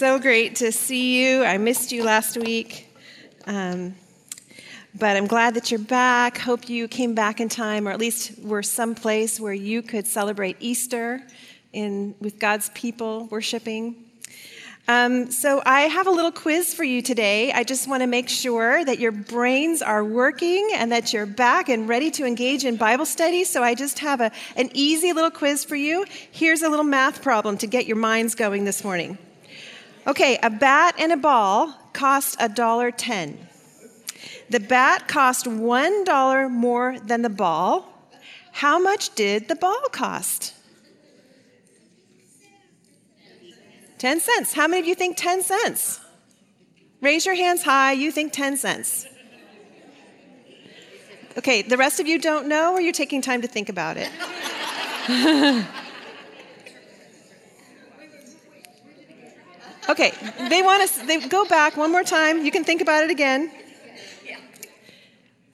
so great to see you. I missed you last week. Um, but I'm glad that you're back. Hope you came back in time, or at least were someplace where you could celebrate Easter in, with God's people worshiping. Um, so, I have a little quiz for you today. I just want to make sure that your brains are working and that you're back and ready to engage in Bible study. So, I just have a, an easy little quiz for you. Here's a little math problem to get your minds going this morning. Okay, a bat and a ball cost a dollar ten. The bat cost one dollar more than the ball. How much did the ball cost? 10 cents. How many of you think 10 cents? Raise your hands high. You think 10 cents. Okay, the rest of you don't know, or you're taking time to think about it? okay, they want us, they go back one more time. You can think about it again.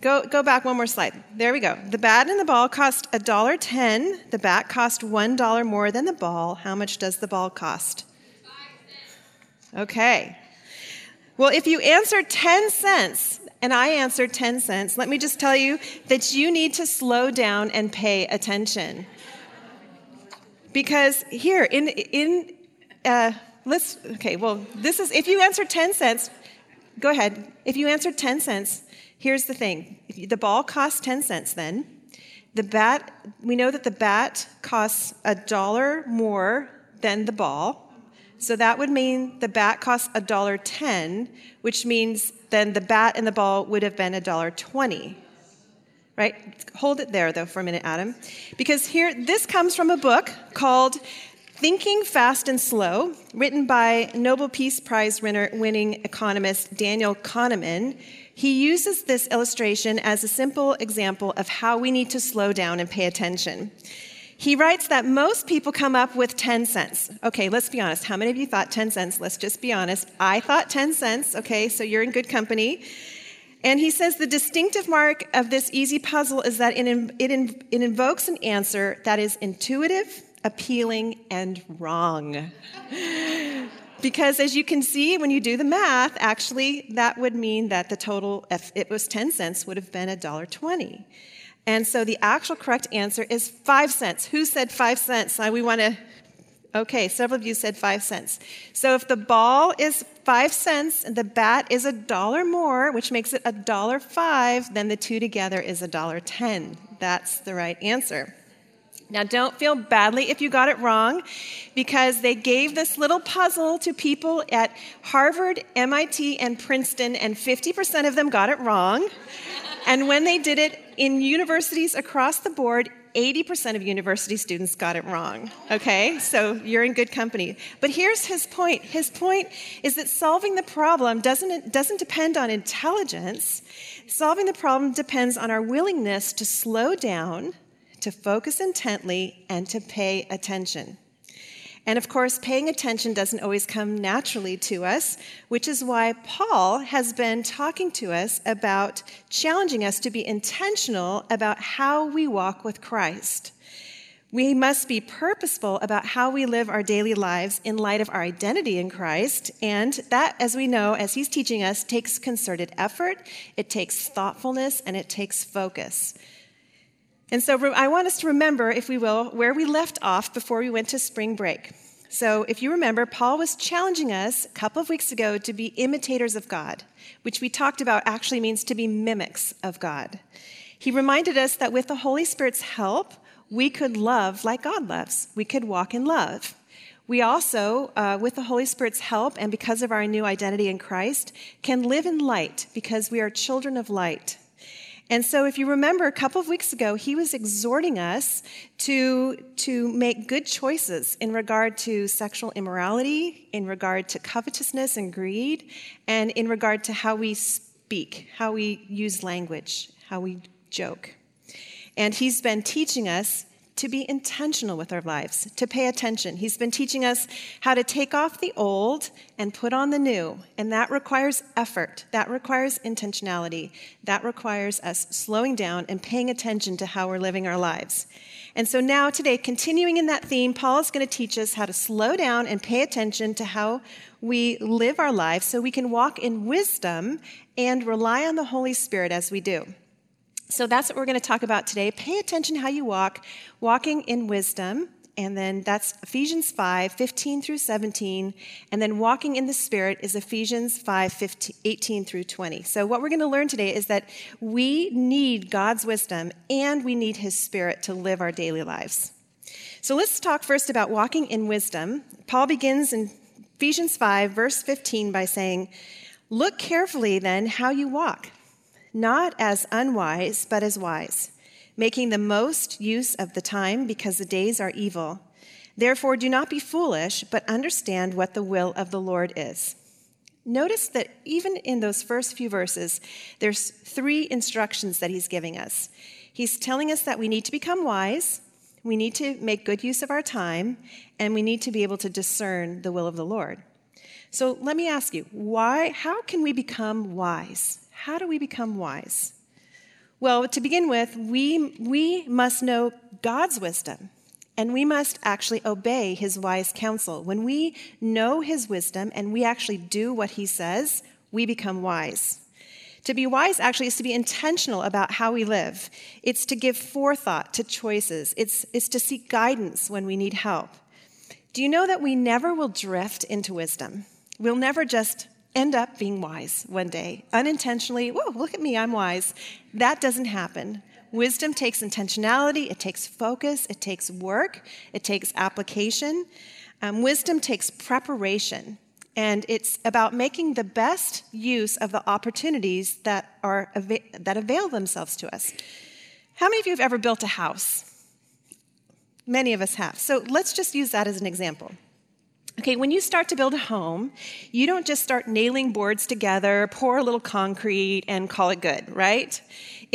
Go, go back one more slide. There we go. The bat and the ball cost $1.10. The bat cost $1 more than the ball. How much does the ball cost? Okay. Well, if you answered 10 cents and I answered 10 cents, let me just tell you that you need to slow down and pay attention. Because here, in, in uh, let's, okay, well, this is, if you answered 10 cents, go ahead. If you answered 10 cents, here's the thing the ball costs 10 cents then. The bat, we know that the bat costs a dollar more than the ball. So that would mean the bat costs $1.10, which means then the bat and the ball would have been $1.20. Right? Hold it there though for a minute, Adam. Because here, this comes from a book called Thinking Fast and Slow, written by Nobel Peace Prize winning economist Daniel Kahneman. He uses this illustration as a simple example of how we need to slow down and pay attention. He writes that most people come up with 10 cents. Okay, let's be honest. How many of you thought 10 cents? Let's just be honest. I thought 10 cents. Okay, so you're in good company. And he says the distinctive mark of this easy puzzle is that it, it, it invokes an answer that is intuitive, appealing, and wrong. because as you can see, when you do the math, actually, that would mean that the total, if it was 10 cents, would have been $1.20. And so the actual correct answer is five cents. Who said five cents? We want to, okay, several of you said five cents. So if the ball is five cents and the bat is a dollar more, which makes it a dollar five, then the two together is a dollar ten. That's the right answer. Now, don't feel badly if you got it wrong, because they gave this little puzzle to people at Harvard, MIT, and Princeton, and 50% of them got it wrong. And when they did it in universities across the board, 80% of university students got it wrong. Okay? So you're in good company. But here's his point. His point is that solving the problem doesn't, doesn't depend on intelligence. Solving the problem depends on our willingness to slow down, to focus intently, and to pay attention. And of course, paying attention doesn't always come naturally to us, which is why Paul has been talking to us about challenging us to be intentional about how we walk with Christ. We must be purposeful about how we live our daily lives in light of our identity in Christ. And that, as we know, as he's teaching us, takes concerted effort, it takes thoughtfulness, and it takes focus. And so I want us to remember, if we will, where we left off before we went to spring break. So if you remember, Paul was challenging us a couple of weeks ago to be imitators of God, which we talked about actually means to be mimics of God. He reminded us that with the Holy Spirit's help, we could love like God loves. We could walk in love. We also, uh, with the Holy Spirit's help and because of our new identity in Christ, can live in light because we are children of light. And so, if you remember a couple of weeks ago, he was exhorting us to, to make good choices in regard to sexual immorality, in regard to covetousness and greed, and in regard to how we speak, how we use language, how we joke. And he's been teaching us to be intentional with our lives, to pay attention. He's been teaching us how to take off the old and put on the new. And that requires effort, that requires intentionality, that requires us slowing down and paying attention to how we're living our lives. And so now, today, continuing in that theme, Paul is going to teach us how to slow down and pay attention to how we live our lives so we can walk in wisdom and rely on the Holy Spirit as we do. So that's what we're going to talk about today. Pay attention how you walk, walking in wisdom. And then that's Ephesians 5, 15 through 17. And then walking in the Spirit is Ephesians 5, 15, 18 through 20. So, what we're going to learn today is that we need God's wisdom and we need His Spirit to live our daily lives. So, let's talk first about walking in wisdom. Paul begins in Ephesians 5, verse 15, by saying, Look carefully then how you walk not as unwise, but as wise, making the most use of the time because the days are evil. Therefore, do not be foolish, but understand what the will of the Lord is. Notice that even in those first few verses, there's three instructions that he's giving us. He's telling us that we need to become wise, we need to make good use of our time, and we need to be able to discern the will of the Lord. So let me ask you, why how can we become wise? How do we become wise? Well, to begin with, we, we must know God's wisdom and we must actually obey his wise counsel. When we know his wisdom and we actually do what he says, we become wise. To be wise actually is to be intentional about how we live. It's to give forethought to choices. It's, it's to seek guidance when we need help. Do you know that we never will drift into wisdom? We'll never just end up being wise one day, unintentionally. Whoa, look at me, I'm wise. That doesn't happen. Wisdom takes intentionality, it takes focus, it takes work, it takes application. Um, wisdom takes preparation, and it's about making the best use of the opportunities that, are, that avail themselves to us. How many of you have ever built a house? Many of us have. So let's just use that as an example. Okay, when you start to build a home, you don't just start nailing boards together, pour a little concrete, and call it good, right?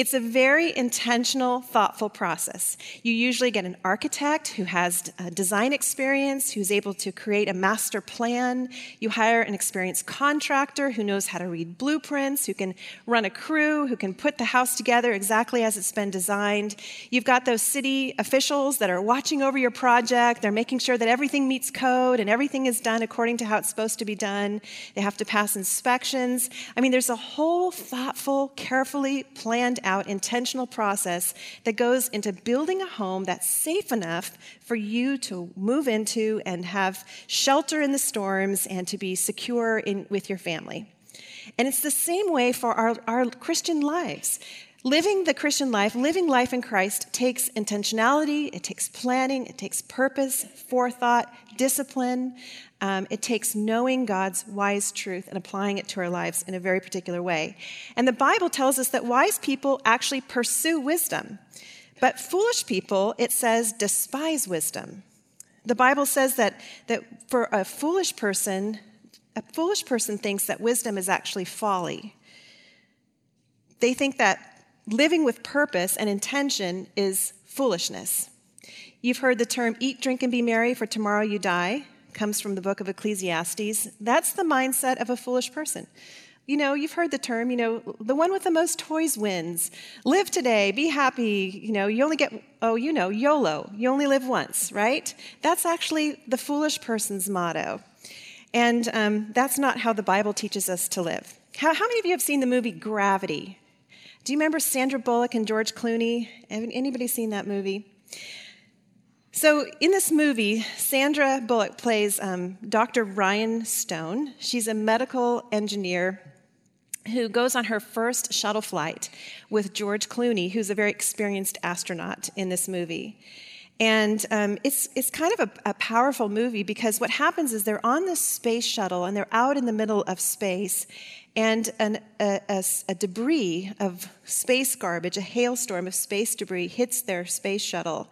It's a very intentional, thoughtful process. You usually get an architect who has design experience, who's able to create a master plan. You hire an experienced contractor who knows how to read blueprints, who can run a crew, who can put the house together exactly as it's been designed. You've got those city officials that are watching over your project. They're making sure that everything meets code and everything is done according to how it's supposed to be done. They have to pass inspections. I mean, there's a whole thoughtful, carefully planned out intentional process that goes into building a home that's safe enough for you to move into and have shelter in the storms and to be secure in, with your family. And it's the same way for our, our Christian lives. Living the Christian life, living life in Christ, takes intentionality, it takes planning, it takes purpose, forethought, discipline. Um, it takes knowing God's wise truth and applying it to our lives in a very particular way. And the Bible tells us that wise people actually pursue wisdom, but foolish people, it says, despise wisdom. The Bible says that, that for a foolish person, a foolish person thinks that wisdom is actually folly. They think that living with purpose and intention is foolishness. You've heard the term eat, drink, and be merry, for tomorrow you die comes from the book of Ecclesiastes. That's the mindset of a foolish person. You know, you've heard the term, you know, the one with the most toys wins. Live today, be happy. You know, you only get, oh, you know, YOLO. You only live once, right? That's actually the foolish person's motto. And um, that's not how the Bible teaches us to live. How, how many of you have seen the movie Gravity? Do you remember Sandra Bullock and George Clooney? Anybody seen that movie? So, in this movie, Sandra Bullock plays um, Dr. Ryan Stone. She's a medical engineer who goes on her first shuttle flight with George Clooney, who's a very experienced astronaut in this movie. And um, it's, it's kind of a, a, powerful movie because what happens is they're on this space shuttle and they're out in the middle of space, and an, a, a, a, debris of space garbage, a hailstorm of space debris, hits their space shuttle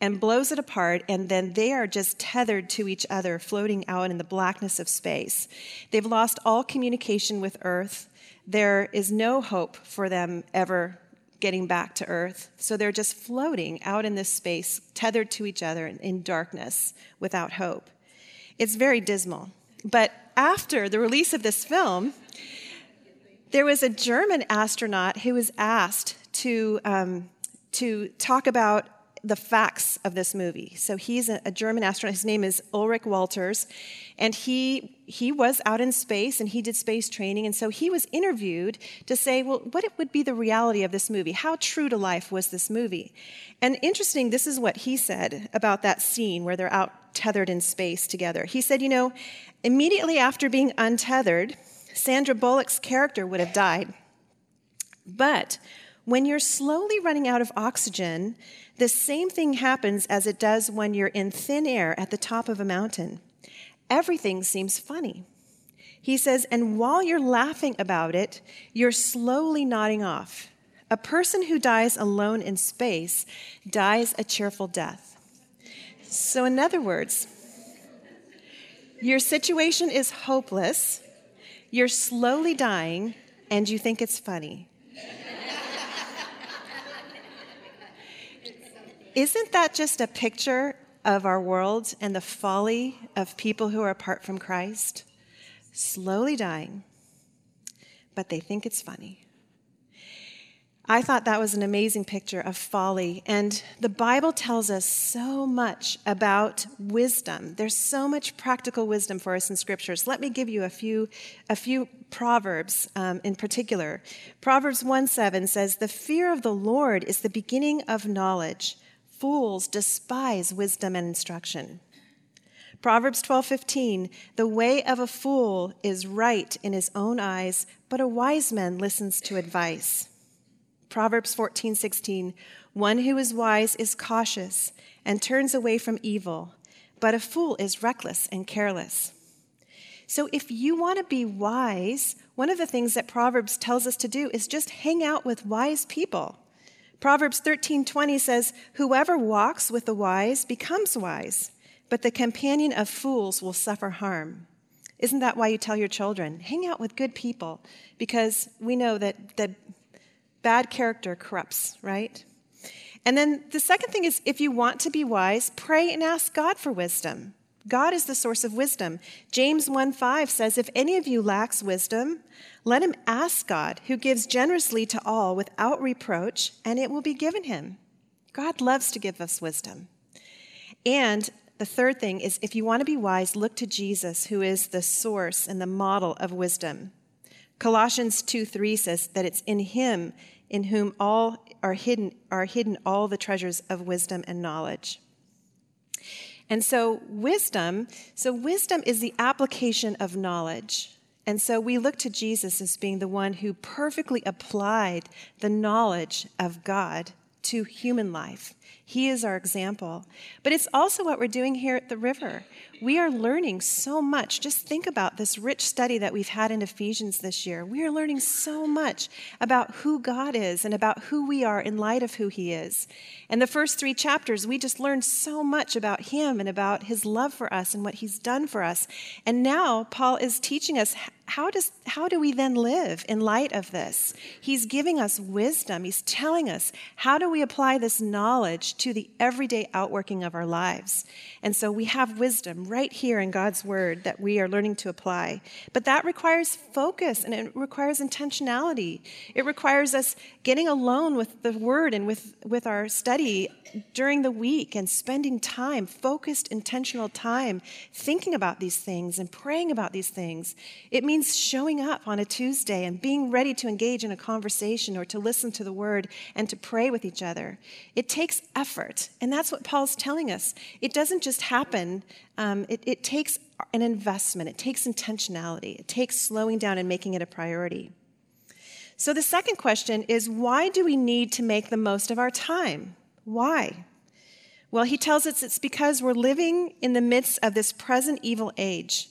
and blows it apart, and then they are just tethered to each other, floating out in the blackness of space. They've lost all communication with Earth. There is no hope for them ever getting back to Earth. So they're just floating out in this space, tethered to each other in darkness without hope. It's very dismal. But after the release of this film, there was a German astronaut who was asked to, um, to talk about the facts of this movie. So he's a, a, German astronaut. His name is Ulrich Walters, and he he was out in space and he did space training. And so he was interviewed to say, well, what it would be the reality of this movie? How true to life was this movie? And interesting, this is what he said about that scene where they're out tethered in space together. He said, you know, immediately after being untethered, Sandra Bullock's character would have died. But when you're slowly running out of oxygen, the same thing happens as it does when you're in thin air at the top of a mountain. Everything seems funny. He says, and while you're laughing about it, you're slowly nodding off. A person who dies alone in space dies a cheerful death. So, in other words, your situation is hopeless, you're slowly dying, and you think it's funny. Isn't that just a picture of our world and the folly of people who are apart from Christ? Slowly dying, but they think it's funny. I thought that was an amazing picture of folly. And the Bible tells us so much about wisdom. There's so much practical wisdom for us in scriptures. Let me give you a few, a few proverbs um, in particular. Proverbs 1 7 says, The fear of the Lord is the beginning of knowledge. Fools despise wisdom and instruction. Proverbs 12:15 The way of a fool is right in his own eyes, but a wise man listens to advice. Proverbs 14:16 One who is wise is cautious and turns away from evil, but a fool is reckless and careless. So if you want to be wise, one of the things that Proverbs tells us to do is just hang out with wise people. Proverbs 13:20 says, "Whoever walks with the wise becomes wise, but the companion of fools will suffer harm." Isn't that why you tell your children, hang out with good people? Because we know that, that bad character corrupts, right? And then the second thing is if you want to be wise, pray and ask God for wisdom. God is the source of wisdom. James 1:5 says, "If any of you lacks wisdom, let him ask God, who gives generously to all without reproach, and it will be given him. God loves to give us wisdom. And the third thing is if you want to be wise, look to Jesus, who is the source and the model of wisdom. Colossians 2 3 says that it's in him in whom all are hidden are hidden all the treasures of wisdom and knowledge. And so wisdom, so wisdom is the application of knowledge. And so we look to Jesus as being the one who perfectly applied the knowledge of God to human life. He is our example. But it's also what we're doing here at the river. We are learning so much. Just think about this rich study that we've had in Ephesians this year. We are learning so much about who God is and about who we are in light of who He is. And the first three chapters, we just learned so much about Him and about His love for us and what He's done for us. And now Paul is teaching us how, does, how do we then live in light of this? He's giving us wisdom. He's telling us how do we apply this knowledge to the everyday outworking of our lives. And so we have wisdom right here in God's word that we are learning to apply. But that requires focus and it requires intentionality. It requires us getting alone with the word and with, with our study during the week and spending time, focused, intentional time, thinking about these things and praying about these things. It means showing up on a Tuesday and being ready to engage in a conversation or to listen to the word and to pray with each other. It takes effort, and that's what Paul's telling us. It doesn't just happen, um, it, it takes an investment, it takes intentionality, it takes slowing down and making it a priority. So, the second question is why do we need to make the most of our time? Why? Well, he tells us it's because we're living in the midst of this present evil age.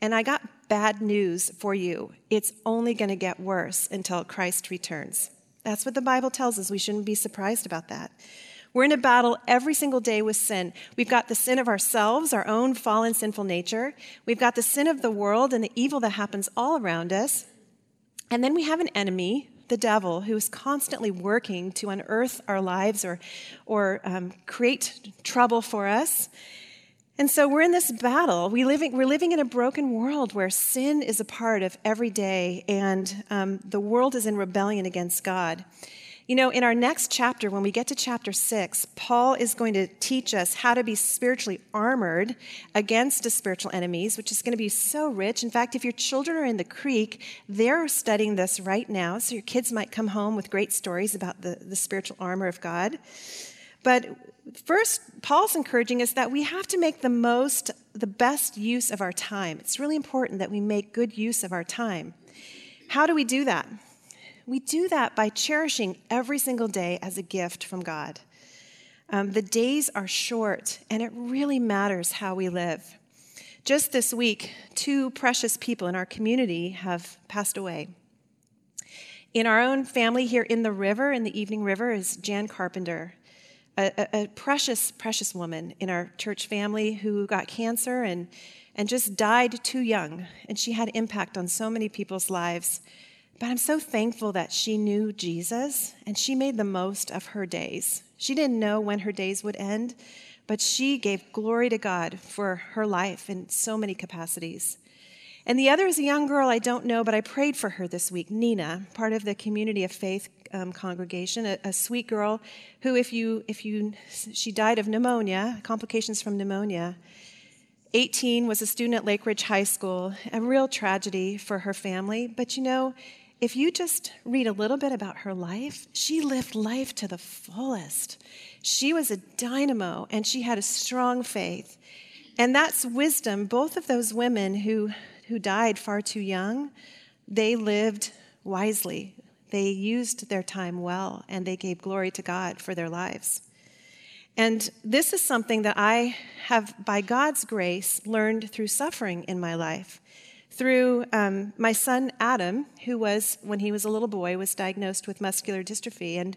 And I got bad news for you. It's only going to get worse until Christ returns. That's what the Bible tells us. We shouldn't be surprised about that. We're in a battle every single day with sin. We've got the sin of ourselves, our own fallen sinful nature. We've got the sin of the world and the evil that happens all around us. And then we have an enemy, the devil, who is constantly working to unearth our lives or, or um, create trouble for us. And so we're in this battle. We living, we're living in a broken world where sin is a part of every day, and um, the world is in rebellion against God. You know, in our next chapter, when we get to chapter six, Paul is going to teach us how to be spiritually armored against the spiritual enemies, which is going to be so rich. In fact, if your children are in the creek, they're studying this right now. So your kids might come home with great stories about the, the spiritual armor of God. But first, Paul's encouraging us that we have to make the most, the best use of our time. It's really important that we make good use of our time. How do we do that? We do that by cherishing every single day as a gift from God. Um, the days are short, and it really matters how we live. Just this week, two precious people in our community have passed away. In our own family here in the river, in the Evening River, is Jan Carpenter, a, a, a precious, precious woman in our church family who got cancer and, and just died too young. And she had impact on so many people's lives. But I'm so thankful that she knew Jesus and she made the most of her days. She didn't know when her days would end, but she gave glory to God for her life in so many capacities. And the other is a young girl I don't know, but I prayed for her this week, Nina, part of the Community of Faith um, congregation, a, a, sweet girl who, if you, if you, she died of pneumonia, complications from pneumonia. 18 was a student at Lakeridge High School, a real tragedy for her family. But you know, if you just read a little bit about her life, she lived life to the fullest. She was a dynamo and she had a strong faith. And that's wisdom. Both of those women who, who died far too young, they lived wisely. They used their time well and they gave glory to God for their lives. And this is something that I have, by God's grace, learned through suffering in my life through um, my son Adam, who was, when he was a little boy, was diagnosed with muscular dystrophy. And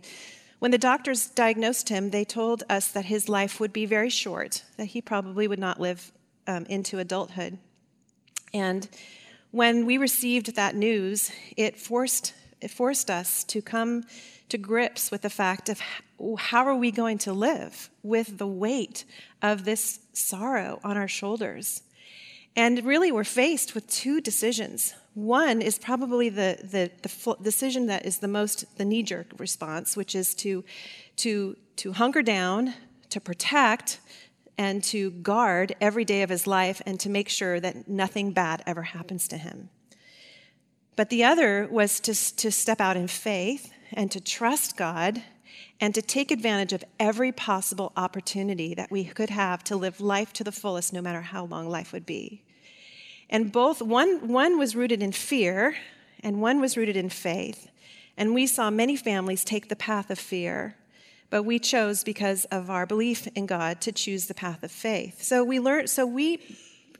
when the doctors diagnosed him, they told us that his life would be very short, that he probably would not live um, into adulthood. And when we received that news, it forced, it forced us to come to grips with the fact of how are we going to live with the weight of this sorrow on our shoulders. And really, we're faced with two decisions. One is probably the, the, the decision that is the most the knee jerk response, which is to, to, to hunker down, to protect, and to guard every day of his life and to make sure that nothing bad ever happens to him. But the other was to, to step out in faith and to trust God and to take advantage of every possible opportunity that we could have to live life to the fullest, no matter how long life would be. And both, one, one was rooted in fear, and one was rooted in faith. And we saw many families take the path of fear, but we chose because of our belief in God to choose the path of faith. So we learned, so we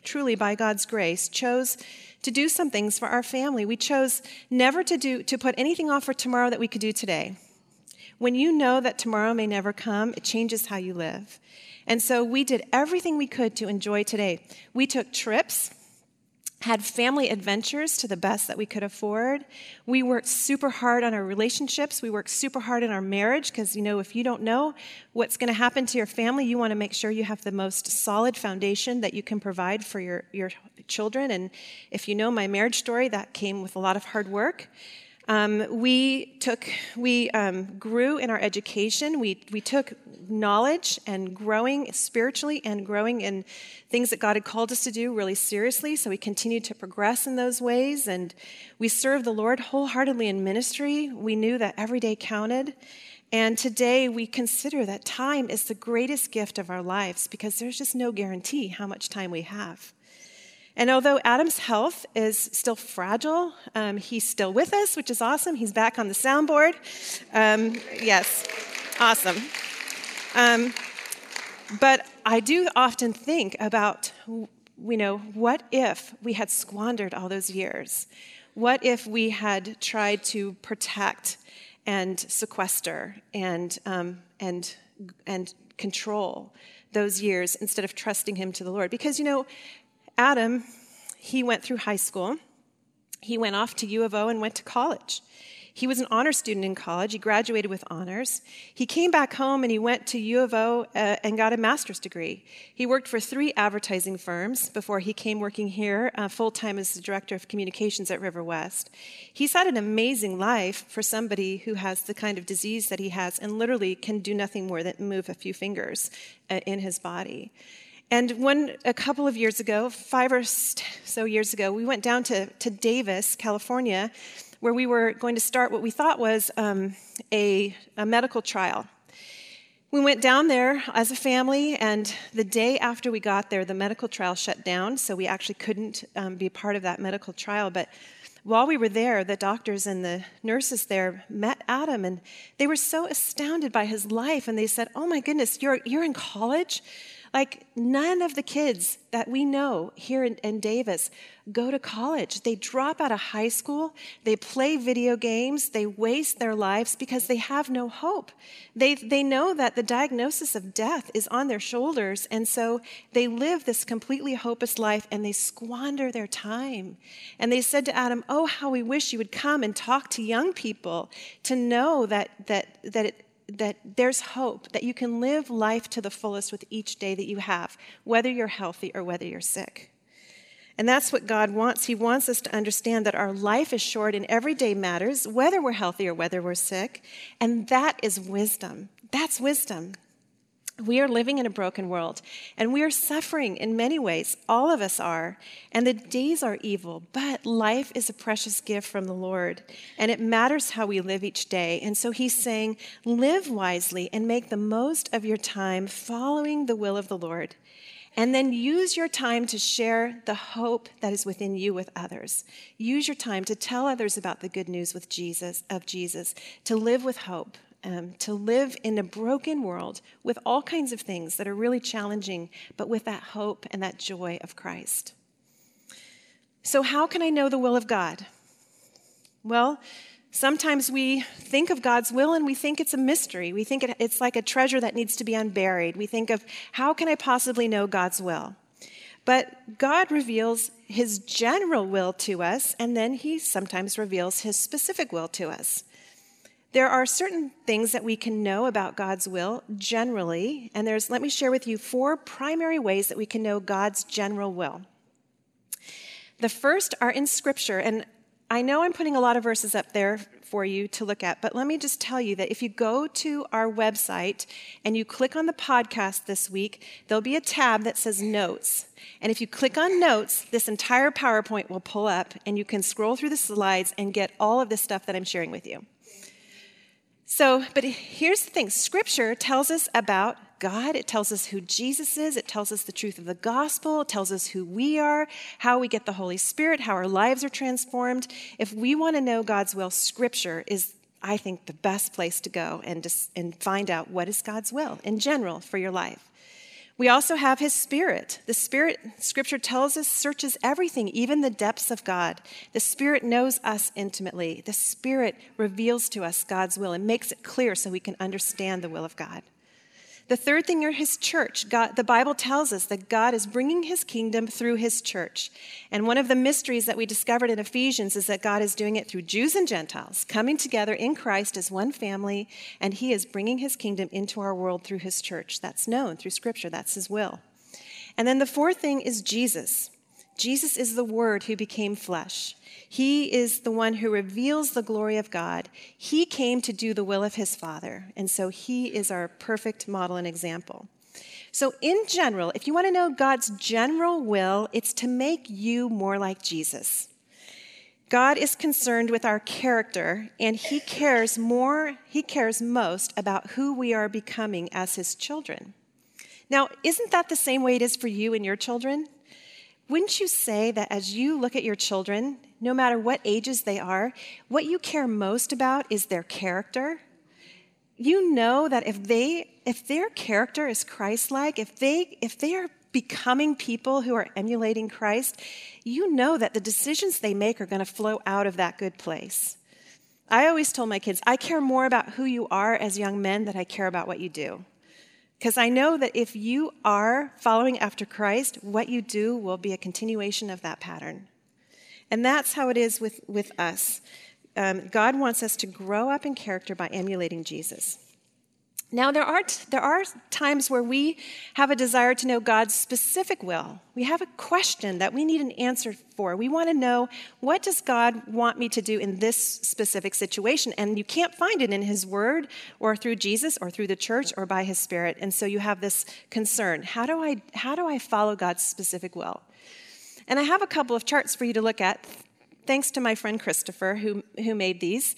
truly, by God's grace, chose to do some things for our family. We chose never to do to put anything off for tomorrow that we could do today. When you know that tomorrow may never come, it changes how you live. And so we did everything we could to enjoy today. We took trips, had family adventures to the best that we could afford. We worked super hard on our relationships. We worked super hard in our marriage because, you know, if you don't know what's going to happen to your family, you want to make sure you have the most solid foundation that you can provide for your, your children. And if you know my marriage story, that came with a lot of hard work. Um, we took, we um, grew in our education. We, we took knowledge and growing spiritually and growing in things that God had called us to do really seriously. So we continued to progress in those ways. And we served the Lord wholeheartedly in ministry. We knew that every day counted. And today we consider that time is the greatest gift of our lives because there's just no guarantee how much time we have. And although Adam's health is still fragile, um, he's still with us, which is awesome. He's back on the soundboard. Um, yes, awesome. Um, but I do often think about, you know, what if we had squandered all those years? What if we had tried to protect and sequester and, um, and, and control those years instead of trusting Him to the Lord? Because, you know, Adam, he went through high school. He went off to U of O and went to college. He was an honor student in college. He graduated with honors. He came back home and he went to U of O uh, and got a master's degree. He worked for three advertising firms before he came working here uh, full time as the director of communications at River West. He's had an amazing life for somebody who has the kind of disease that he has and literally can do nothing more than move a few fingers uh, in his body. And one, a couple of years ago, five or so years ago, we went down to, to Davis, California, where we were going to start what we thought was um, a, a medical trial. We went down there as a family, and the day after we got there, the medical trial shut down, so we actually couldn't um, be part of that medical trial. But while we were there, the doctors and the nurses there met Adam, and they were so astounded by his life, and they said, "Oh my goodness, you're you're in college." Like, none of the kids that we know here in, in, Davis go to college. They drop out of high school, they play video games, they waste their lives because they have no hope. They, they know that the diagnosis of death is on their shoulders, and so they live this completely hopeless life and they squander their time. And they said to Adam, Oh, how we wish you would come and talk to young people to know that, that, that it, that there's hope, that you can live life to the fullest with each day that you have, whether you're healthy or whether you're sick. And that's what God wants. He wants us to understand that our life is short in everyday matters, whether we're healthy or whether we're sick. And that is wisdom. That's wisdom. We are living in a broken world, and we are suffering in many ways. All of us are. And the days are evil, but life is a precious gift from the Lord, and it matters how we live each day. And so he's saying, live wisely and make the most of your time following the will of the Lord. And then use your time to share the hope that is within you with others. Use your time to tell others about the good news with Jesus, of Jesus, to live with hope um, to live in a broken world with all kinds of things that are really challenging, but with that hope and that joy of Christ. So, how can I know the will of God? Well, sometimes we think of God's will and we think it's a mystery. We think it's like a treasure that needs to be unburied. We think of how can I possibly know God's will? But God reveals his general will to us, and then he sometimes reveals his specific will to us. There are certain things that we can know about God's will generally, and there's let me share with you four primary ways that we can know God's general will. The first are in scripture, and I know I'm putting a lot of verses up there for you to look at, but let me just tell you that if you go to our website and you click on the podcast this week, there'll be a tab that says notes. And if you click on notes, this entire PowerPoint will pull up and you can scroll through the slides and get all of the stuff that I'm sharing with you. So, but here's the thing Scripture tells us about God. It tells us who Jesus is. It tells us the truth of the gospel. It tells us who we are, how we get the Holy Spirit, how our lives are transformed. If we want to know God's will, Scripture is, I think, the best place to go and, and find out what is God's will in general for your life. We also have his spirit. The spirit, scripture tells us, searches everything, even the depths of God. The spirit knows us intimately. The spirit reveals to us God's will and makes it clear so we can understand the will of God. The third thing are his church. God, the Bible tells us that God is bringing his kingdom through his church. And one of the mysteries that we discovered in Ephesians is that God is doing it through Jews and Gentiles, coming together in Christ as one family, and he is bringing his kingdom into our world through his church. That's known through scripture, that's his will. And then the fourth thing is Jesus. Jesus is the Word who became flesh. He is the one who reveals the glory of God. He came to do the will of his Father, and so he is our perfect model and example. So, in general, if you want to know God's general will, it's to make you more like Jesus. God is concerned with our character, and he cares more, he cares most about who we are becoming as his children. Now, isn't that the same way it is for you and your children? Wouldn't you say that as you look at your children, no matter what ages they are, what you care most about is their character? You know that if they if their character is Christ-like, if they if they are becoming people who are emulating Christ, you know that the decisions they make are going to flow out of that good place. I always told my kids, I care more about who you are as young men than I care about what you do. Because I know that if you are following after Christ, what you do will be a continuation of that pattern. And that's how it is with, with us. um, God wants us to grow up in character by emulating Jesus. Now, there are, t- there are times where we have a desire to know God's specific will. We have a question that we need an answer for. We want to know what does God want me to do in this specific situation? And you can't find it in His Word or through Jesus or through the church or by His Spirit. And so you have this concern how do I, how do I follow God's specific will? And I have a couple of charts for you to look at, thanks to my friend Christopher, who, who made these.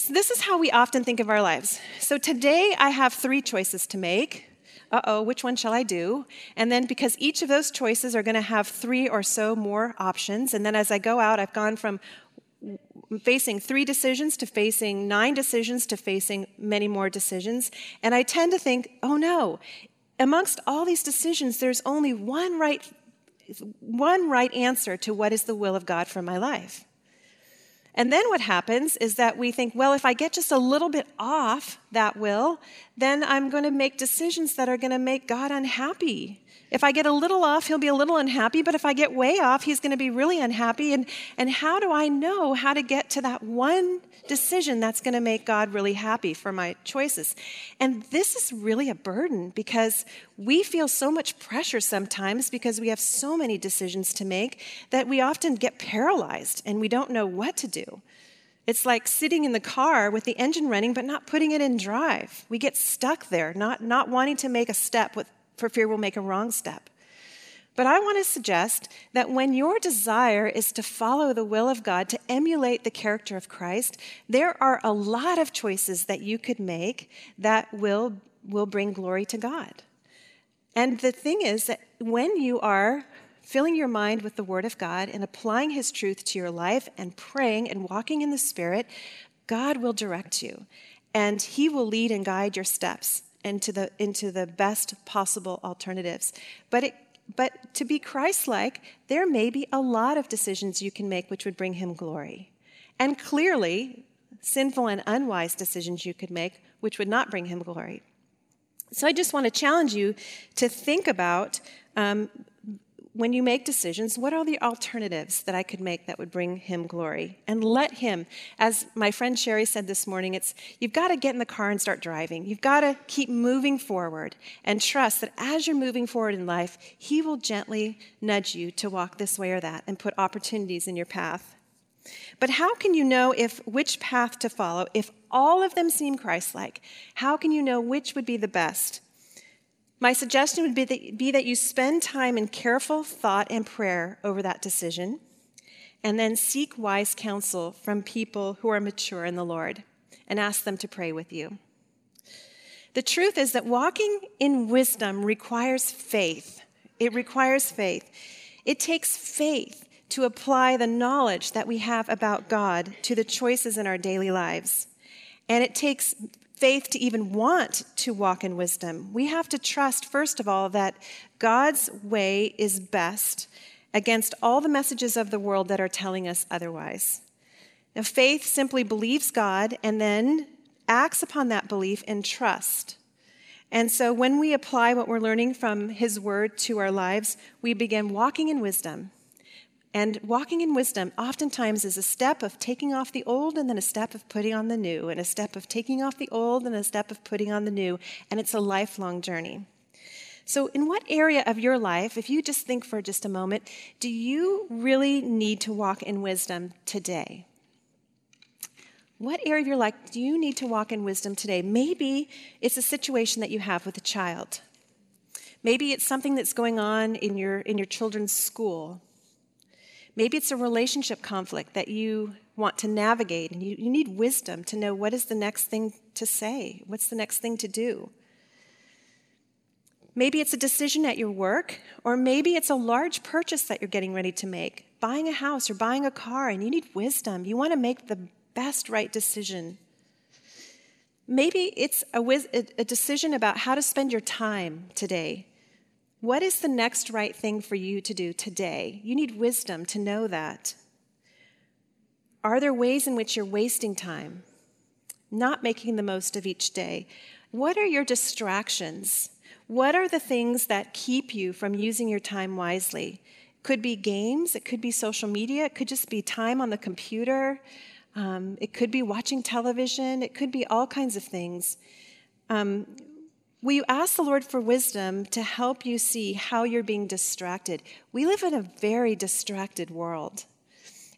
So, this is how we often think of our lives. So, today I have three choices to make. Uh oh, which one shall I do? And then, because each of those choices are going to have three or so more options, and then as I go out, I've gone from facing three decisions to facing nine decisions to facing many more decisions. And I tend to think, oh no, amongst all these decisions, there's only one right, one right answer to what is the will of God for my life. And then what happens is that we think, well, if I get just a little bit off that will, then I'm going to make decisions that are going to make God unhappy. If I get a little off, he'll be a little unhappy, but if I get way off, he's going to be really unhappy. And, and how do I know how to get to that one decision that's going to make God really happy for my choices? And this is really a burden because we feel so much pressure sometimes because we have so many decisions to make that we often get paralyzed and we don't know what to do. It's like sitting in the car with the engine running but not putting it in drive. We get stuck there, not, not wanting to make a step with for fear we'll make a wrong step. But I want to suggest that when your desire is to follow the will of God, to emulate the character of Christ, there are a lot of choices that you could make that will, will bring glory to God. And the thing is that when you are filling your mind with the Word of God and applying His truth to your life and praying and walking in the Spirit, God will direct you and He will lead and guide your steps into the, into the best possible alternatives. But, it, but to be Christ like, there may be a lot of decisions you can make which would bring him glory. And clearly, sinful and unwise decisions you could make which would not bring him glory. So I just want to challenge you to think about um, when you make decisions, what are the alternatives that I could make that would bring him glory? And let him, as my friend Sherry said this morning, it's you've got to get in the car and start driving. You've got to keep moving forward and trust that as you're moving forward in life, he will gently nudge you to walk this way or that and put opportunities in your path. But how can you know if which path to follow if all of them seem Christ-like? How can you know which would be the best? My suggestion would be that, be that you spend time in careful thought and prayer over that decision, and then seek wise counsel from people who are mature in the Lord and ask them to pray with you. The truth is that walking in wisdom requires faith. It requires faith. It takes faith to apply the knowledge that we have about God to the choices in our daily lives. And it takes faith to even want to walk in wisdom. We have to trust, first of all, that God's way is best against all the messages of the world that are telling us otherwise. Now, faith simply believes God and then acts upon that belief in trust. And so when we apply what we're learning from His Word to our lives, we begin walking in wisdom. And walking in wisdom oftentimes is a step of taking off the old and then a step of putting on the new, and a step of taking off the old and a step of putting on the new. And it's a lifelong journey. So, in what area of your life, if you just think for just a moment, do you really need to walk in wisdom today? What area of your life do you need to walk in wisdom today? Maybe it's a situation that you have with a child. Maybe it's something that's going on in your, in your children's school. Maybe it's a relationship conflict that you want to navigate and you, you need wisdom to know what is the next thing to say, what's the next thing to do. Maybe it's a decision at your work, or maybe it's a large purchase that you're getting ready to make, buying a house or buying a car, and you need wisdom. You want to make the best right decision. Maybe it's a, a decision about how to spend your time today. What is the next right thing for you to do today? You need wisdom to know that. Are there ways in which you're wasting time, not making the most of each day? What are your distractions? What are the things that keep you from using your time wisely? It could be games, it could be social media, it could just be time on the computer. Um, it could be watching television. It could be all kinds of things. Um, will you ask the Lord for wisdom to help you see how you're being distracted? We live in a very distracted world.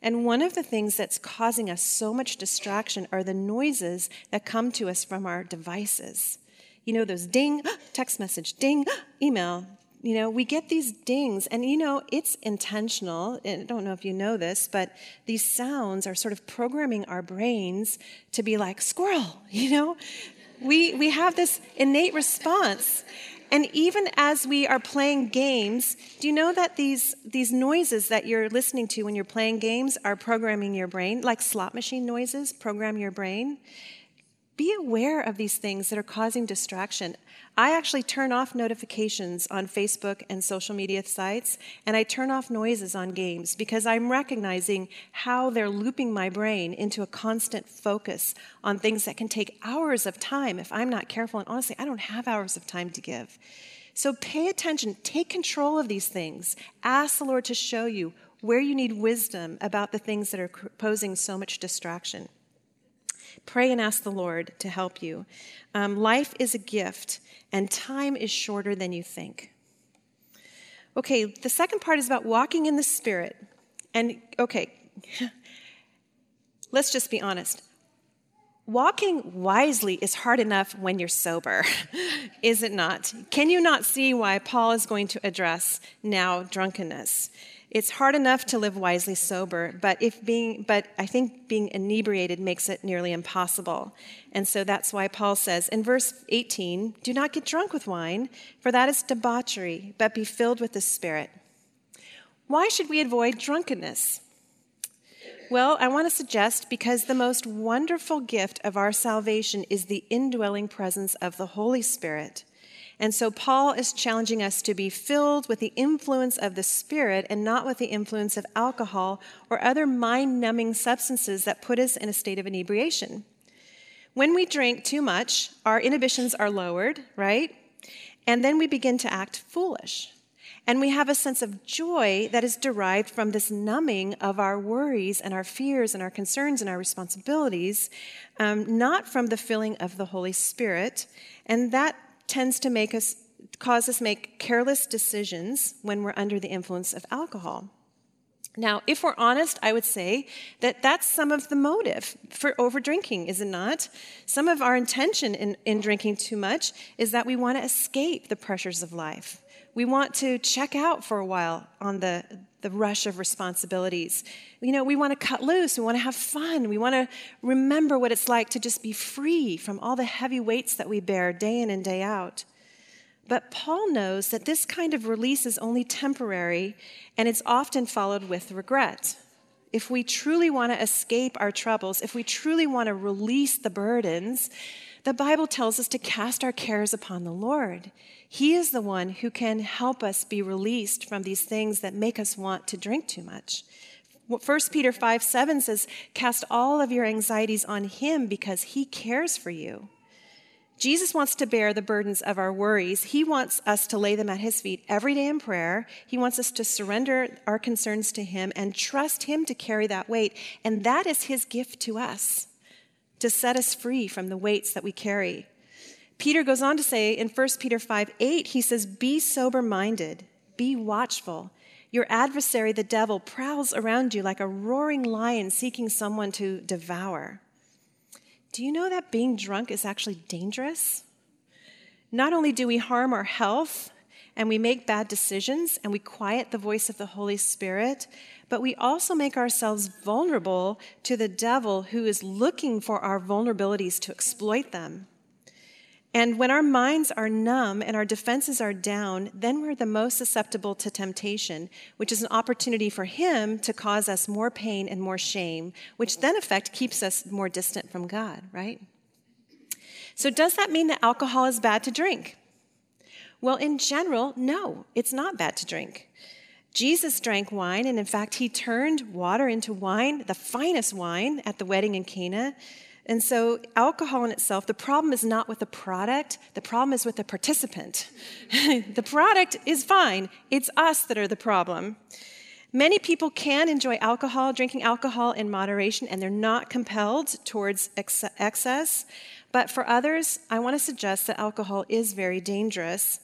And one of the things that's causing us so much distraction are the noises that come to us from our devices. You know, those ding, text message, ding, email. You know, we get these dings, and you know, it's intentional. I don't know if you know this, but these sounds are sort of programming our brains to be like, squirrel, you know? We, we have this innate response. And even as we are playing games, do you know that these, these noises that you're listening to when you're playing games are programming your brain, like slot machine noises program your brain? Be aware of these things that are causing distraction. I actually turn off notifications on Facebook and social media sites, and I turn off noises on games because I'm recognizing how they're looping my brain into a constant focus on things that can take hours of time if I'm not careful. And honestly, I don't have hours of time to give. So pay attention, take control of these things. Ask the Lord to show you where you need wisdom about the things that are posing so much distraction. Pray and ask the Lord to help you. Um, life is a gift, and time is shorter than you think. Okay, the second part is about walking in the Spirit. And okay, let's just be honest. Walking wisely is hard enough when you're sober, is it not? Can you not see why Paul is going to address now drunkenness? It's hard enough to live wisely sober, but if being but I think being inebriated makes it nearly impossible. And so that's why Paul says in verse 18, "Do not get drunk with wine, for that is debauchery, but be filled with the Spirit." Why should we avoid drunkenness? Well, I want to suggest because the most wonderful gift of our salvation is the indwelling presence of the Holy Spirit. And so Paul is challenging us to be filled with the influence of the Spirit and not with the influence of alcohol or other mind numbing substances that put us in a state of inebriation. When we drink too much, our inhibitions are lowered, right? And then we begin to act foolish. And we have a sense of joy that is derived from this numbing of our worries and our fears and our concerns and our responsibilities, um, not from the filling of the Holy Spirit. And that tends to make us cause us make careless decisions when we're under the influence of alcohol. Now, if we're honest, I would say that that's some of the motive for over drinking, is it not? Some of our intention in, in drinking too much is that we want to escape the pressures of life. We want to check out for a while on the, the rush of responsibilities. You know, we want to cut loose, we want to have fun, we want to remember what it's like to just be free from all the heavy weights that we bear day in and day out. But Paul knows that this kind of release is only temporary and it's often followed with regret. If we truly want to escape our troubles, if we truly want to release the burdens, the Bible tells us to cast our cares upon the Lord. He is the one who can help us be released from these things that make us want to drink too much. 1 Peter 5 7 says, Cast all of your anxieties on him because he cares for you. Jesus wants to bear the burdens of our worries. He wants us to lay them at his feet every day in prayer. He wants us to surrender our concerns to him and trust him to carry that weight. And that is his gift to us, to set us free from the weights that we carry. Peter goes on to say in 1 Peter 5 8, he says, Be sober minded, be watchful. Your adversary, the devil, prowls around you like a roaring lion seeking someone to devour. Do you know that being drunk is actually dangerous? Not only do we harm our health and we make bad decisions and we quiet the voice of the Holy Spirit, but we also make ourselves vulnerable to the devil who is looking for our vulnerabilities to exploit them. And when our minds are numb and our defenses are down, then we're the most susceptible to temptation, which is an opportunity for Him to cause us more pain and more shame, which then, effect, keeps us more distant from God, right? So, does that mean that alcohol is bad to drink? Well, in general, no, it's not bad to drink. Jesus drank wine, and in fact, he turned water into wine, the finest wine, at the wedding in Cana. And so, alcohol in itself, the problem is not with the product, the problem is with the participant. the product is fine, it's us that are the problem. Many people can enjoy alcohol, drinking alcohol in moderation, and they're not compelled towards ex- excess. But for others, I want to suggest that alcohol is very dangerous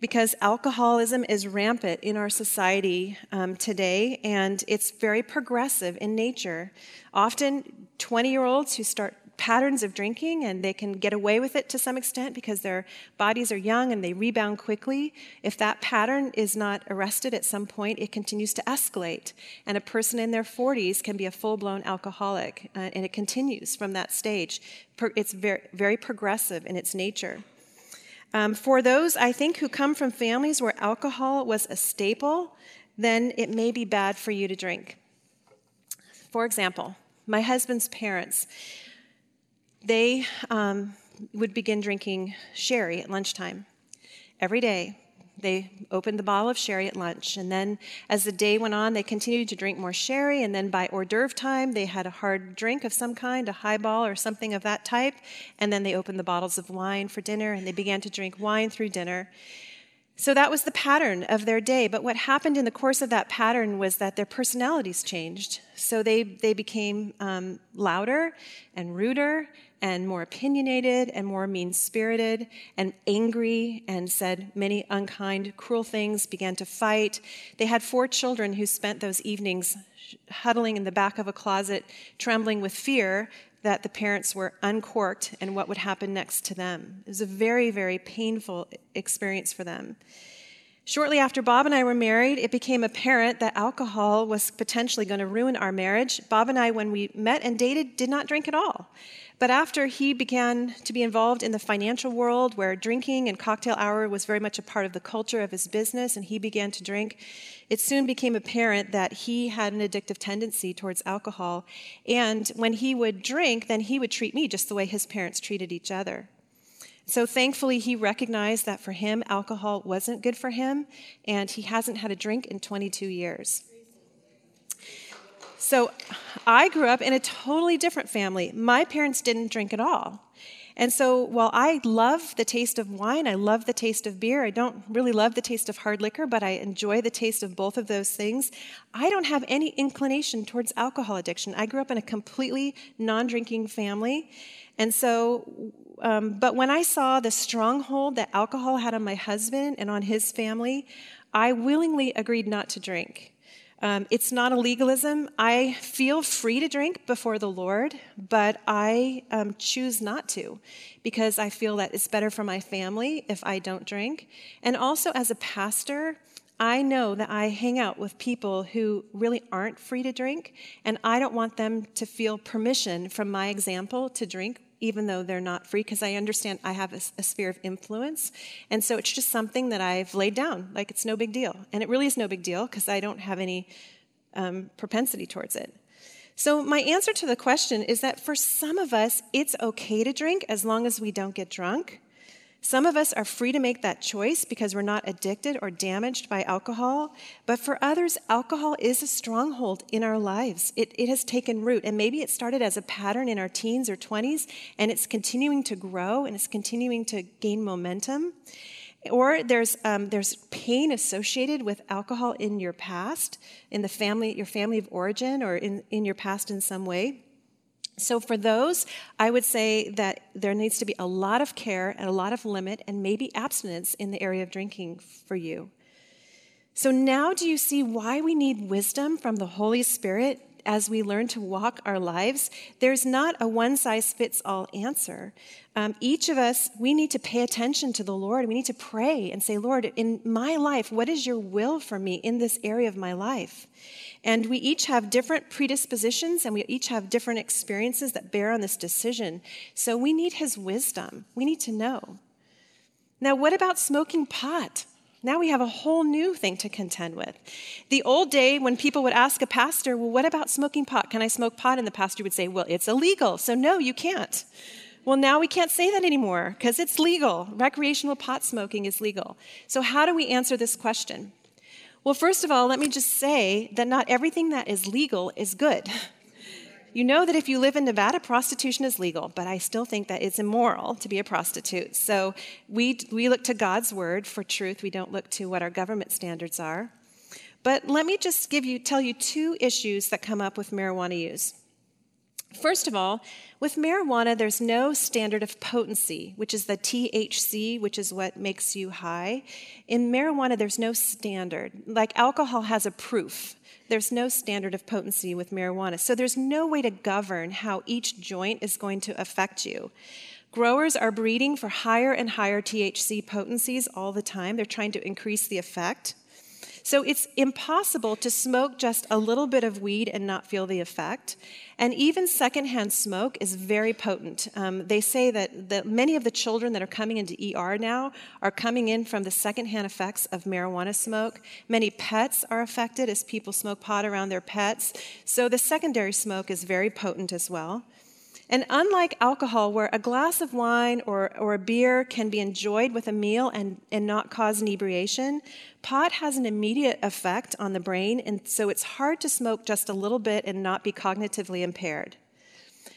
because alcoholism is rampant in our society um, today and it's very progressive in nature. Often, 20 year olds who start patterns of drinking and they can get away with it to some extent because their bodies are young and they rebound quickly. If that pattern is not arrested at some point, it continues to escalate. And a person in their 40s can be a full blown alcoholic, uh, and it continues from that stage. It's very, very progressive in its nature. Um, for those, I think, who come from families where alcohol was a staple, then it may be bad for you to drink. For example, my husband's parents they um, would begin drinking sherry at lunchtime every day. They opened the bottle of sherry at lunch, and then as the day went on, they continued to drink more sherry. And then by hors d'oeuvre time, they had a hard drink of some kind, a highball or something of that type. And then they opened the bottles of wine for dinner, and they began to drink wine through dinner. So that was the pattern of their day. But what happened in the course of that pattern was that their personalities changed. So they, they became um, louder and ruder and more opinionated and more mean spirited and angry and said many unkind, cruel things, began to fight. They had four children who spent those evenings huddling in the back of a closet, trembling with fear that the parents were uncorked and what would happen next to them. It was a very, very painful experience for them. Shortly after Bob and I were married, it became apparent that alcohol was potentially going to ruin our marriage. Bob and I, when we met and dated, did not drink at all. But after he began to be involved in the financial world, where drinking and cocktail hour was very much a part of the culture of his business, and he began to drink, it soon became apparent that he had an addictive tendency towards alcohol. And when he would drink, then he would treat me just the way his parents treated each other. So thankfully, he recognized that for him, alcohol wasn't good for him, and he hasn't had a drink in 22 years. So I grew up in a totally different family. My parents didn't drink at all. And so while I love the taste of wine, I love the taste of beer, I don't really love the taste of hard liquor, but I enjoy the taste of both of those things. I don't have any inclination towards alcohol addiction. I grew up in a completely non drinking family. And so, um, but when I saw the stronghold that alcohol had on my husband and on his family, I willingly agreed not to drink. Um, it's not a legalism. I feel free to drink before the Lord, but I um, choose not to because I feel that it's better for my family if I don't drink. And also, as a pastor, I know that I hang out with people who really aren't free to drink, and I don't want them to feel permission from my example to drink even though they're not free, because I understand I have a, a, sphere of influence. And so it's just something that I've laid down, like it's no big deal. And it really is no big deal because I don't have any um, propensity towards it. So, my answer to the question is that for some of us, it's okay to drink as long as we don't get drunk. Some of us are free to make that choice because we're not addicted or damaged by alcohol. But for others, alcohol is a stronghold in our lives. It, it has taken root. And maybe it started as a pattern in our teens or 20s, and it's continuing to grow and it's continuing to gain momentum. Or there's, um, there's pain associated with alcohol in your past, in the family, your family of origin, or in, in your past in some way. So, for those, I would say that there needs to be a lot of care and a lot of limit and maybe abstinence in the area of drinking for you. So, now do you see why we need wisdom from the Holy Spirit as we learn to walk our lives? There's not a one size fits all answer. Um, each of us, we need to pay attention to the Lord. We need to pray and say, Lord, in my life, what is your will for me in this area of my life? And we each have different predispositions and we each have different experiences that bear on this decision. So we need his wisdom. We need to know. Now, what about smoking pot? Now we have a whole new thing to contend with. The old day when people would ask a pastor, Well, what about smoking pot? Can I smoke pot? And the pastor would say, Well, it's illegal, so no, you can't. Well, now we can't say that anymore because it's legal. Recreational pot smoking is legal. So, how do we answer this question? Well, first of all, let me just say that not everything that is legal is good. You know that if you live in Nevada, prostitution is legal, but I still think that it's immoral to be a prostitute. So we, we look to God's word for truth. We don't look to what our government standards are. But let me just give you, tell you two issues that come up with marijuana use. First of all, with marijuana, there's no standard of potency, which is the THC, which is what makes you high. In marijuana, there's no standard. Like alcohol has a proof. There's no standard of potency with marijuana. So there's no way to govern how each joint is going to affect you. Growers are breeding for higher and higher THC potencies all the time. They're trying to increase the effect. So it's impossible to smoke just a little bit of weed and not feel the effect. And even secondhand smoke is very potent. Um, they say that, that many of the children that are coming into ER now are coming in from the secondhand effects of marijuana smoke. Many pets are affected as people smoke pot around their pets. So the secondary smoke is very potent as well. And unlike alcohol, where a glass of wine or, or a beer can be enjoyed with a meal and, and not cause inebriation, pot has an immediate effect on the brain, and so it's hard to smoke just a little bit and not be cognitively impaired.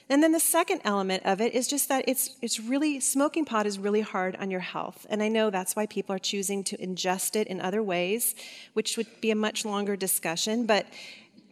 And then the second element of it is just that it's, it's really, smoking pot is really hard on your health. And I know that's why people are choosing to ingest it in other ways, which would be a much longer discussion. But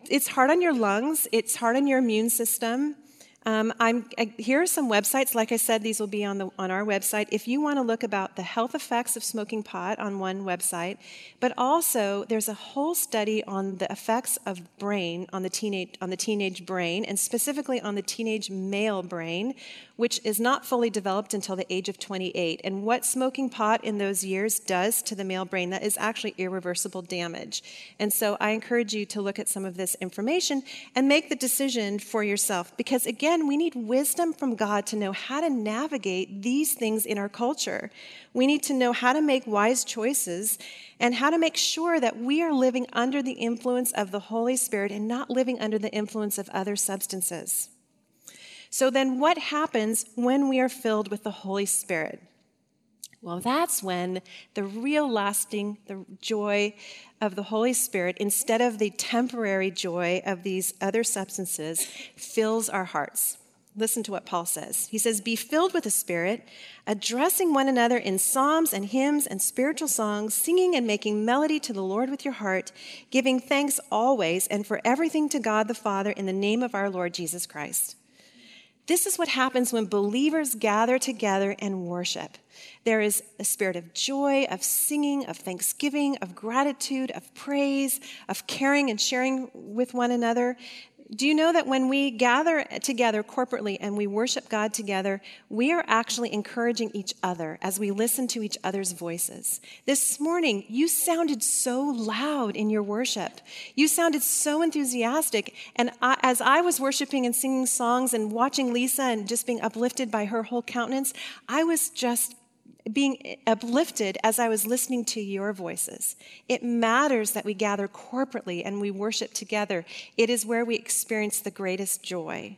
it's hard on your lungs, it's hard on your immune system. Um, I, here are some websites. Like I said, these will be on, the, on our website. If you want to look about the health effects of smoking pot on one website, but also there's a whole study on the effects of brain on the teenage on the teenage brain, and specifically on the teenage male brain, which is not fully developed until the age of 28. And what smoking pot in those years does to the male brain, that is actually irreversible damage. And so I encourage you to look at some of this information and make the decision for yourself. Because again, we need wisdom from God to know how to navigate these things in our culture. We need to know how to make wise choices and how to make sure that we are living under the influence of the Holy Spirit and not living under the influence of other substances. So then, what happens when we are filled with the Holy Spirit? Well, that's when the real lasting the joy of the Holy Spirit, instead of the temporary joy of these other substances, fills our hearts. Listen to what Paul says. He says, Be filled with the Spirit, addressing one another in psalms and hymns and spiritual songs, singing and making melody to the Lord with your heart, giving thanks always and for everything to God the Father in the name of our Lord Jesus Christ. This is what happens when believers gather together and worship. There is a spirit of joy, of singing, of thanksgiving, of gratitude, of praise, of caring and sharing with one another. Do you know that when we gather together corporately and we worship God together, we are actually encouraging each other as we listen to each other's voices? This morning, you sounded so loud in your worship. You sounded so enthusiastic. And I, as I was worshiping and singing songs and watching Lisa and just being uplifted by her whole countenance, I was just being uplifted as I was listening to your voices. It matters that we gather corporately and we worship together. It is where we experience the greatest joy.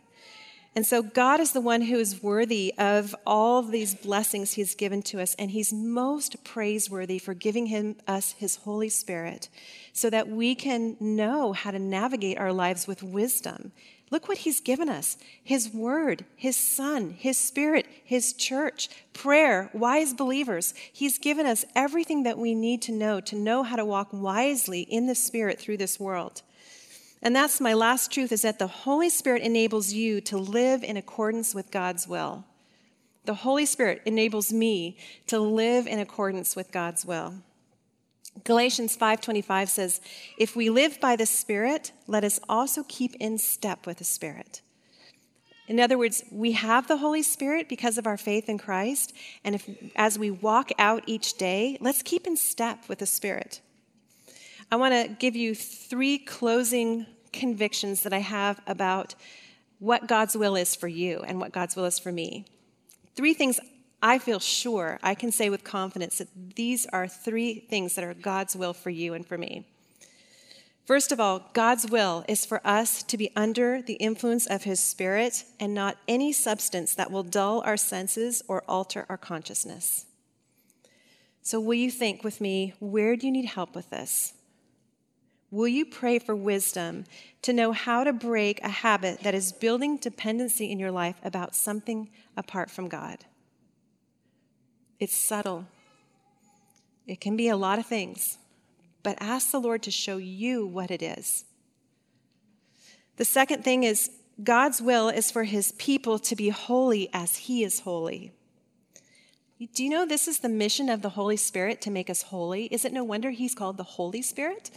And so, God is the one who is worthy of all of these blessings He's given to us, and He's most praiseworthy for giving him, us His Holy Spirit so that we can know how to navigate our lives with wisdom Look what he's given us his word, his son, his spirit, his church, prayer, wise believers. He's given us everything that we need to know to know how to walk wisely in the spirit through this world. And that's my last truth is that the Holy Spirit enables you to live in accordance with God's will. The Holy Spirit enables me to live in accordance with God's will. Galatians 5:25 says, "If we live by the Spirit, let us also keep in step with the Spirit." In other words, we have the Holy Spirit because of our faith in Christ, and if as we walk out each day, let's keep in step with the Spirit. I want to give you three closing convictions that I have about what God's will is for you and what God's will is for me. Three things I feel sure, I can say with confidence that these are three things that are God's will for you and for me. First of all, God's will is for us to be under the influence of His Spirit and not any substance that will dull our senses or alter our consciousness. So, will you think with me, where do you need help with this? Will you pray for wisdom to know how to break a habit that is building dependency in your life about something apart from God? It's subtle. It can be a lot of things, but ask the Lord to show you what it is. The second thing is God's will is for his people to be holy as he is holy. Do you know this is the mission of the Holy Spirit to make us holy? Is it no wonder he's called the Holy Spirit?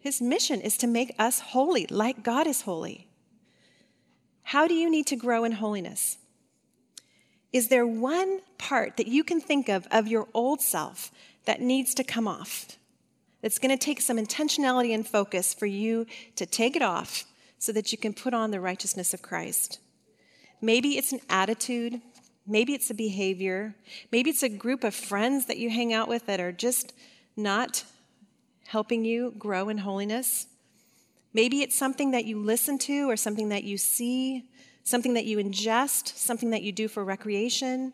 His mission is to make us holy like God is holy. How do you need to grow in holiness? Is there one part that you can think of of your old self that needs to come off? It's going to take some intentionality and focus for you to take it off so that you can put on the righteousness of Christ. Maybe it's an attitude, maybe it's a behavior, maybe it's a group of friends that you hang out with that are just not helping you grow in holiness. Maybe it's something that you listen to or something that you see, something that you ingest, something that you do for recreation.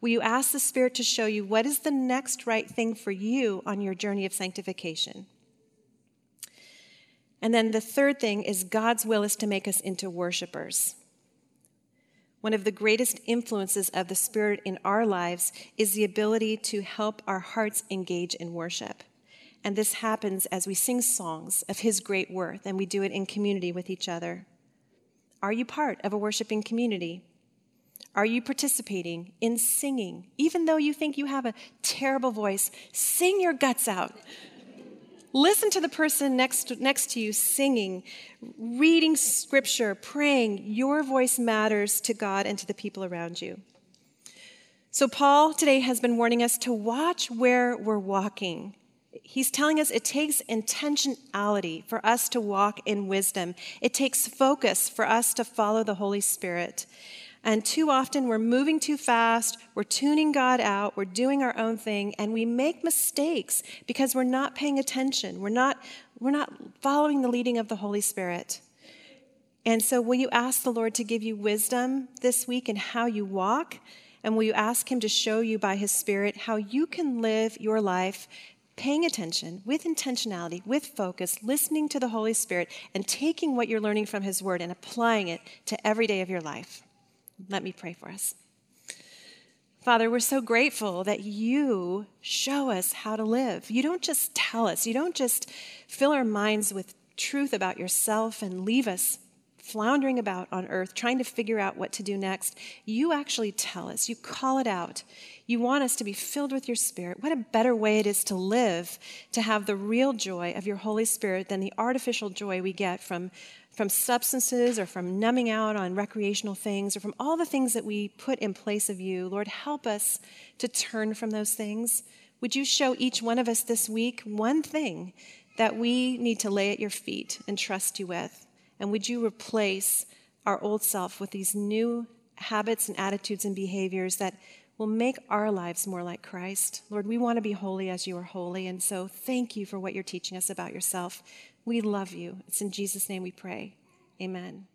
Will you ask the Spirit to show you what is the next right thing for you on your journey of sanctification? And then the third thing is God's will is to make us into worshipers. One of the greatest influences of the Spirit in our lives is the ability to help our hearts engage in worship. And this happens as we sing songs of His great worth, and we do it in community with each other. Are you part of a worshiping community? Are you participating in singing? Even though you think you have a terrible voice, sing your guts out. Listen to the person next, next to you singing, reading scripture, praying. Your voice matters to God and to the people around you. So, Paul today has been warning us to watch where we're walking. He's telling us it takes intentionality for us to walk in wisdom. It takes focus for us to follow the Holy Spirit. And too often we're moving too fast, we're tuning God out, we're doing our own thing, and we make mistakes because we're not paying attention. We're not, we're not following the leading of the Holy Spirit. And so, will you ask the Lord to give you wisdom this week in how you walk? And will you ask Him to show you by His Spirit how you can live your life paying attention with intentionality, with focus, listening to the Holy Spirit, and taking what you're learning from His Word and applying it to every day of your life? Let me pray for us. Father, we're so grateful that you show us how to live. You don't just tell us, you don't just fill our minds with truth about yourself and leave us floundering about on earth trying to figure out what to do next. You actually tell us, you call it out. You want us to be filled with your Spirit. What a better way it is to live, to have the real joy of your Holy Spirit than the artificial joy we get from from substances or from numbing out on recreational things or from all the things that we put in place of you. Lord, help us to turn from those things. Would you show each one of us this week one thing that we need to lay at your feet and trust you with? And would you replace our old self with these new habits and attitudes and behaviors that will make our lives more like Christ? Lord, we want to be holy as you are holy. And so thank you for what you're teaching us about yourself. We love you. It's in Jesus' name we pray. Amen.